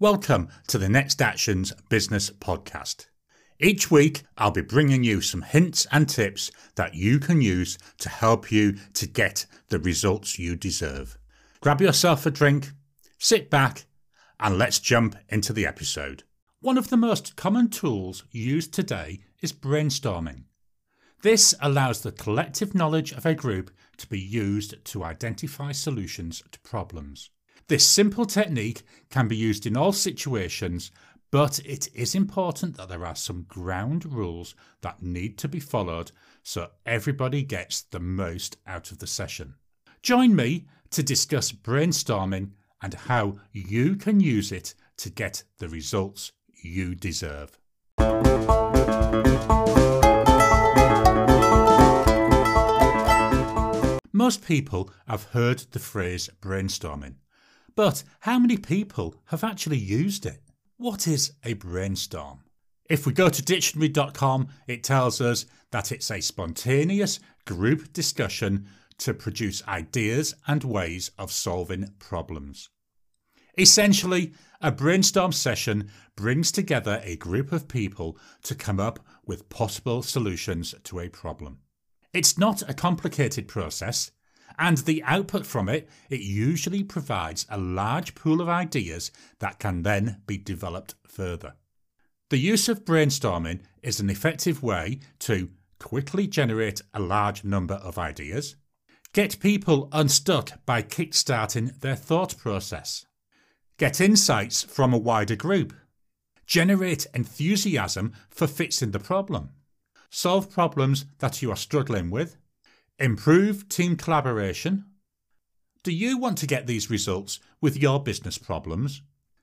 Welcome to the Next Actions Business Podcast. Each week, I'll be bringing you some hints and tips that you can use to help you to get the results you deserve. Grab yourself a drink, sit back, and let's jump into the episode. One of the most common tools used today is brainstorming. This allows the collective knowledge of a group to be used to identify solutions to problems. This simple technique can be used in all situations, but it is important that there are some ground rules that need to be followed so everybody gets the most out of the session. Join me to discuss brainstorming and how you can use it to get the results you deserve. Most people have heard the phrase brainstorming, but how many people have actually used it? What is a brainstorm? If we go to dictionary.com, it tells us that it's a spontaneous group discussion to produce ideas and ways of solving problems. Essentially, a brainstorm session brings together a group of people to come up with possible solutions to a problem. It's not a complicated process, and the output from it, it usually provides a large pool of ideas that can then be developed further. The use of brainstorming is an effective way to quickly generate a large number of ideas, get people unstuck by kickstarting their thought process, get insights from a wider group, generate enthusiasm for fixing the problem, solve problems that you are struggling with, improve team collaboration. Do you want to get these results with your business problems?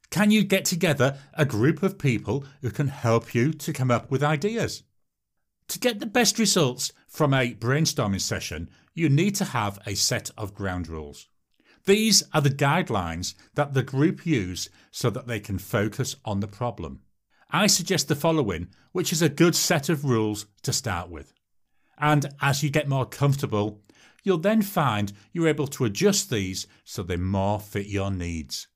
Can you get together a group of people who can help you to come up with ideas? To get the best results from a brainstorming session, you need to have a set of ground rules. These are the guidelines that the group use so that they can focus on the problem. I suggest the following, which is a good set of rules to start with. And as you get more comfortable, you'll then find you're able to adjust these so they more fit your needs.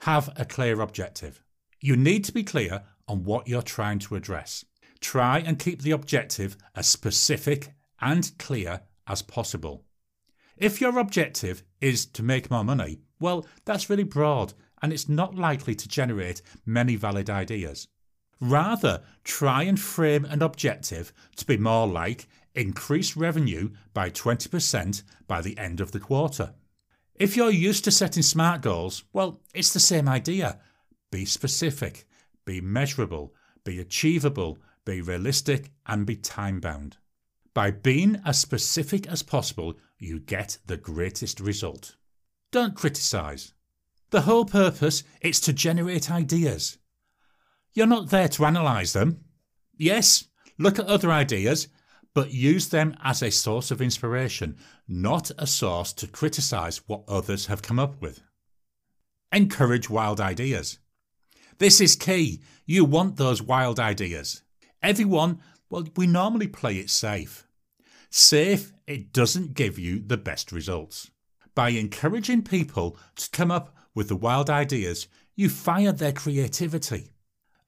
Have a clear objective. You need to be clear on what you're trying to address. Try and keep the objective as specific and clear as possible. If your objective is to make more money, well, that's really broad and it's not likely to generate many valid ideas. Rather, try and frame an objective to be more like increase revenue by 20% by the end of the quarter. If you're used to setting SMART goals, well, it's the same idea. Be specific, be measurable, be achievable, be realistic, and be time bound. By being as specific as possible, you get the greatest result. Don't criticise. The whole purpose is to generate ideas. You're not there to analyse them. Yes, look at other ideas, but use them as a source of inspiration, not a source to criticise what others have come up with. Encourage wild ideas. This is key. You want those wild ideas. Everyone, well, we normally play it safe. Safe, it doesn't give you the best results. By encouraging people to come up with the wild ideas, you fire their creativity.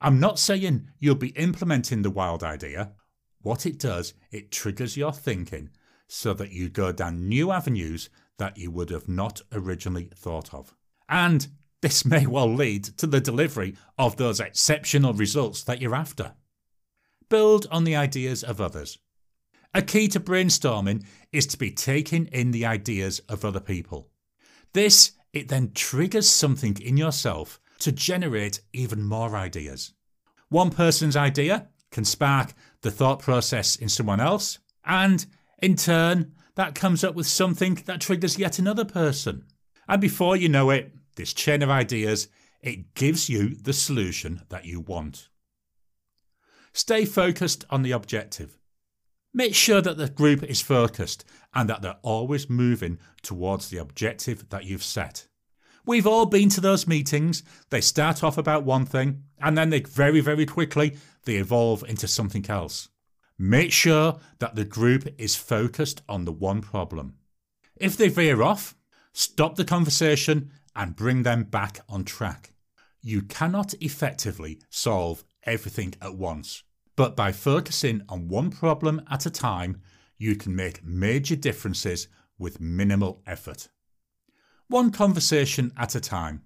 I'm not saying you'll be implementing the wild idea. What it does, it triggers your thinking so that you go down new avenues that you would have not originally thought of. And this may well lead to the delivery of those exceptional results that you're after. Build on the ideas of others. A key to brainstorming is to be taking in the ideas of other people. This, it then triggers something in yourself to generate even more ideas. One person's idea can spark the thought process in someone else, and in turn, that comes up with something that triggers yet another person. And before you know it, this chain of ideas, it gives you the solution that you want. Stay focused on the objective. Make sure that the group is focused and that they're always moving towards the objective that you've set. We've all been to those meetings. They start off about one thing and then they very, very quickly they evolve into something else. Make sure that the group is focused on the one problem. If they veer off, stop the conversation and bring them back on track. you cannot effectively solve everything at once. But by focusing on one problem at a time, you can make major differences with minimal effort. One conversation at a time.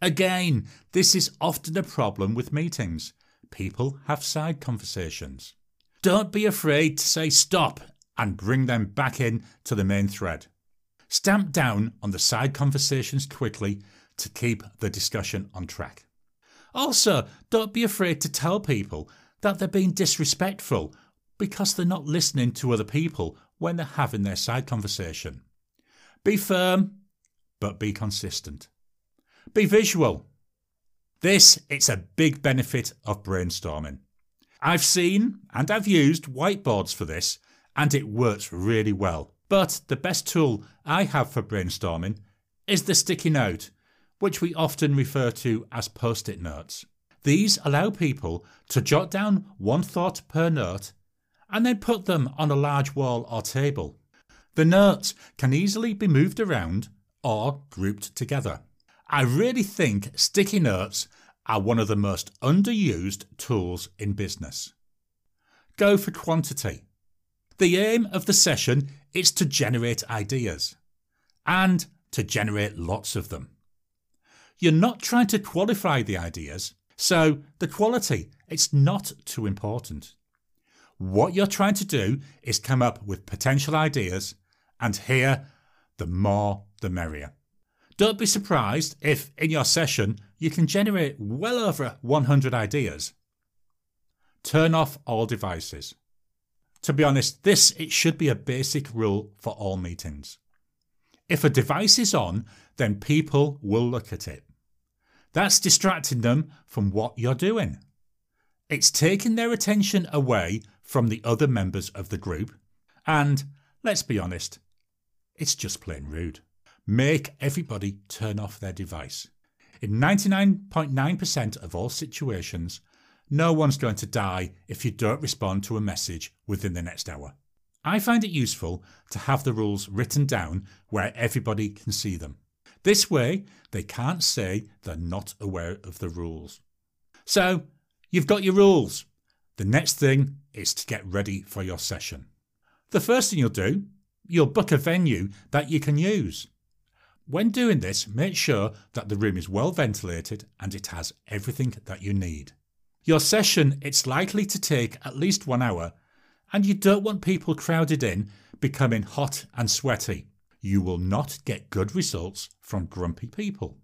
Again, this is often a problem with meetings. People have side conversations. Don't be afraid to say stop and bring them back in to the main thread. Stamp down on the side conversations quickly to keep the discussion on track. Also, don't be afraid to tell people that they're being disrespectful because they're not listening to other people when they're having their side conversation. Be firm, but be consistent. Be visual. This it's a big benefit of brainstorming. I've seen and I've used whiteboards for this and it works really well. But the best tool I have for brainstorming is the sticky note, which we often refer to as post it notes. These allow people to jot down one thought per note and then put them on a large wall or table. The notes can easily be moved around or grouped together. I really think sticky notes are one of the most underused tools in business. Go for quantity. The aim of the session is to generate ideas and to generate lots of them. You're not trying to qualify the ideas, so the quality, it's not too important. What you're trying to do is come up with potential ideas, and here, the more the merrier. Don't be surprised if in your session you can generate well over 100 ideas. Turn off all devices. To be honest, this it should be a basic rule for all meetings. If a device is on, then people will look at it. That's distracting them from what you're doing. It's taking their attention away from the other members of the group, and let's be honest, it's just plain rude. Make everybody turn off their device. In 99.9% of all situations, no one's going to die if you don't respond to a message within the next hour. I find it useful to have the rules written down where everybody can see them. This way, they can't say they're not aware of the rules. So, you've got your rules. The next thing is to get ready for your session. The first thing you'll do, you'll book a venue that you can use. When doing this, make sure that the room is well ventilated and it has everything that you need. Your session, it's likely to take at least one hour, and you don't want people crowded in becoming hot and sweaty. You will not get good results from grumpy people.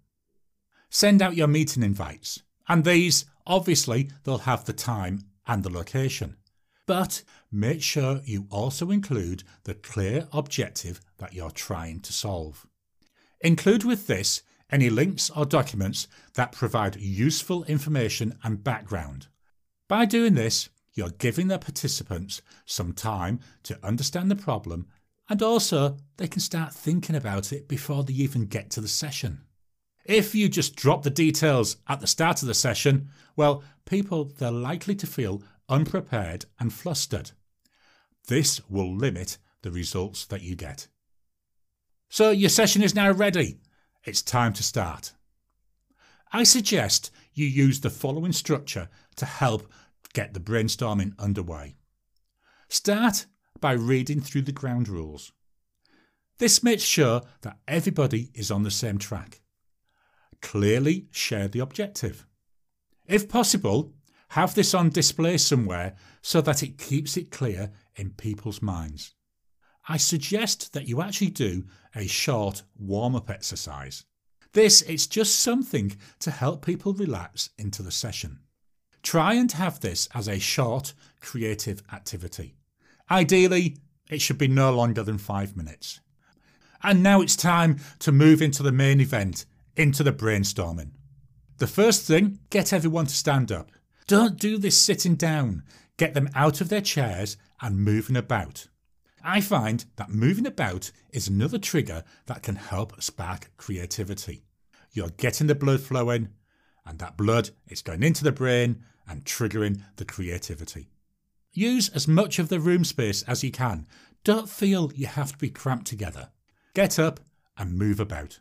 Send out your meeting invites, and these, obviously, they'll have the time and the location. But make sure you also include the clear objective that you're trying to solve. Include with this any links or documents that provide useful information and background. By doing this, you're giving the participants some time to understand the problem and also they can start thinking about it before they even get to the session. If you just drop the details at the start of the session, well, people they're likely to feel unprepared and flustered. This will limit the results that you get. So your session is now ready it's time to start. I suggest you use the following structure to help get the brainstorming underway. Start by reading through the ground rules. This makes sure that everybody is on the same track. Clearly share the objective. If possible, have this on display somewhere so that it keeps it clear in people's minds. I suggest that you actually do a short warm up exercise. This is just something to help people relax into the session. Try and have this as a short, creative activity. Ideally, it should be no longer than five minutes. And now it's time to move into the main event, into the brainstorming. The first thing, get everyone to stand up. Don't do this sitting down. Get them out of their chairs and moving about. I find that moving about is another trigger that can help spark creativity. You're getting the blood flowing, and that blood is going into the brain and triggering the creativity. Use as much of the room space as you can. Don't feel you have to be cramped together. Get up and move about.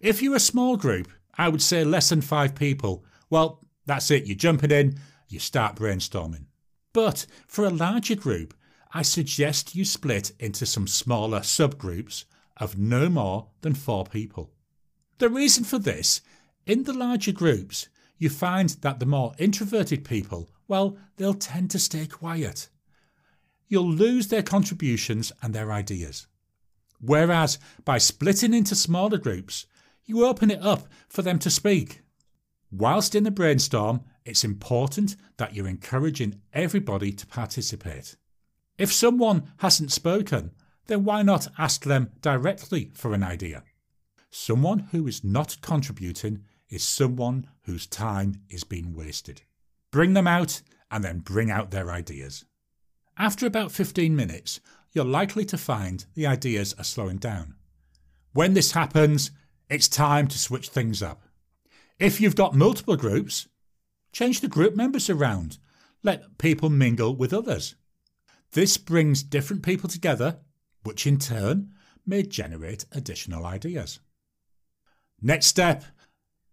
If you're a small group, I would say less than five people, well, that's it. You're jumping in, you start brainstorming. But for a larger group, I suggest you split into some smaller subgroups of no more than four people. The reason for this, in the larger groups, you find that the more introverted people, well, they'll tend to stay quiet. You'll lose their contributions and their ideas. Whereas by splitting into smaller groups, you open it up for them to speak. Whilst in the brainstorm, it's important that you're encouraging everybody to participate. If someone hasn't spoken, then why not ask them directly for an idea? Someone who is not contributing is someone whose time is being wasted. Bring them out and then bring out their ideas. After about 15 minutes, you're likely to find the ideas are slowing down. When this happens, it's time to switch things up. If you've got multiple groups, change the group members around. Let people mingle with others. This brings different people together, which in turn may generate additional ideas. Next step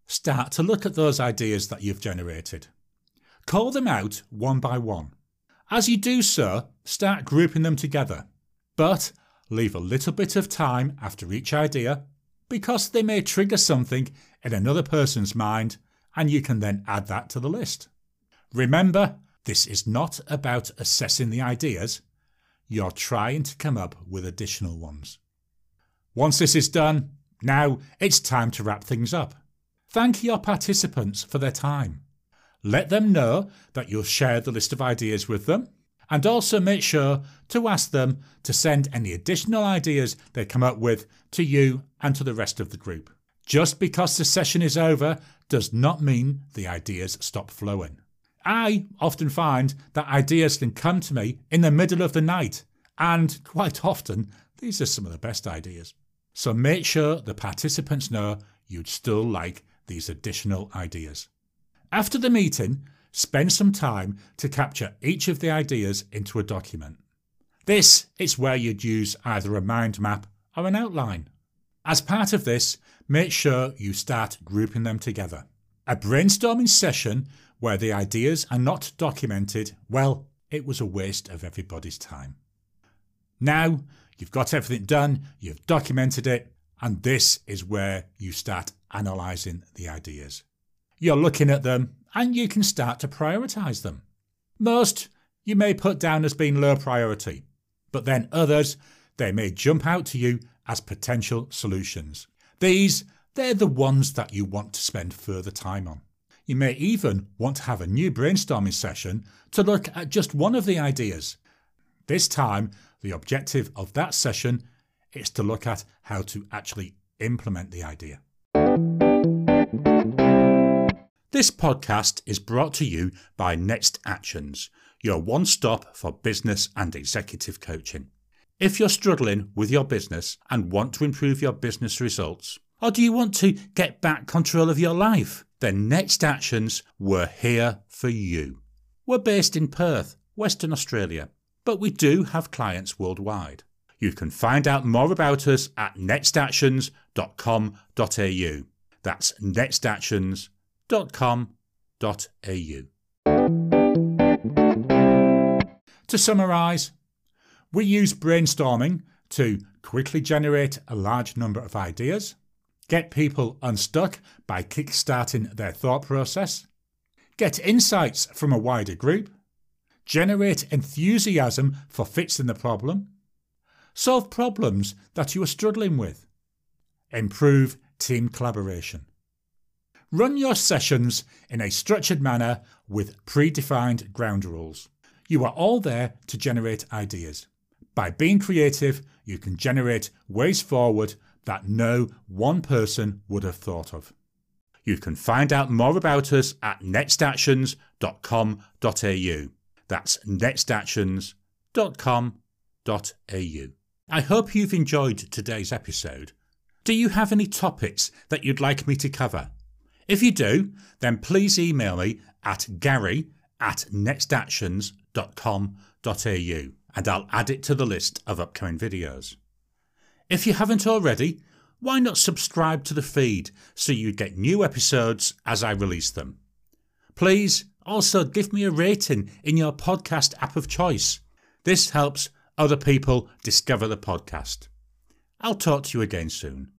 start to look at those ideas that you've generated. Call them out one by one. As you do so, start grouping them together. But leave a little bit of time after each idea because they may trigger something in another person's mind and you can then add that to the list. Remember, this is not about assessing the ideas, you're trying to come up with additional ones. Once this is done, now it's time to wrap things up. Thank your participants for their time. Let them know that you'll share the list of ideas with them, and also make sure to ask them to send any additional ideas they come up with to you and to the rest of the group. Just because the session is over does not mean the ideas stop flowing. I often find that ideas can come to me in the middle of the night, and quite often, these are some of the best ideas. So make sure the participants know you'd still like these additional ideas. After the meeting, spend some time to capture each of the ideas into a document. This is where you'd use either a mind map or an outline. As part of this, make sure you start grouping them together. A brainstorming session where the ideas are not documented, well, it was a waste of everybody's time. Now, you've got everything done, you've documented it, and this is where you start analysing the ideas. You're looking at them and you can start to prioritise them. Most you may put down as being low priority, but then others, they may jump out to you as potential solutions. These, they're the ones that you want to spend further time on. You may even want to have a new brainstorming session to look at just one of the ideas. This time, the objective of that session is to look at how to actually implement the idea. This podcast is brought to you by Next Actions, your one stop for business and executive coaching. If you're struggling with your business and want to improve your business results, or do you want to get back control of your life, then Next Actions were here for you. We're based in Perth, Western Australia, but we do have clients worldwide. You can find out more about us at nextactions.com.au. That's nextactions.com www.ecom.com.au. To summarise, we use brainstorming to quickly generate a large number of ideas, get people unstuck by kickstarting their thought process, get insights from a wider group, generate enthusiasm for fixing the problem, solve problems that you are struggling with, improve team collaboration. Run your sessions in a structured manner with predefined ground rules. You are all there to generate ideas. By being creative, you can generate ways forward that no one person would have thought of. You can find out more about us at nextactions.com.au. That's nextactions.com.au. I hope you've enjoyed today's episode. Do you have any topics that you'd like me to cover? If you do, then please email me at gary at nextactions.com.au and I'll add it to the list of upcoming videos. If you haven't already, why not subscribe to the feed so you get new episodes as I release them? Please also give me a rating in your podcast app of choice. This helps other people discover the podcast. I'll talk to you again soon.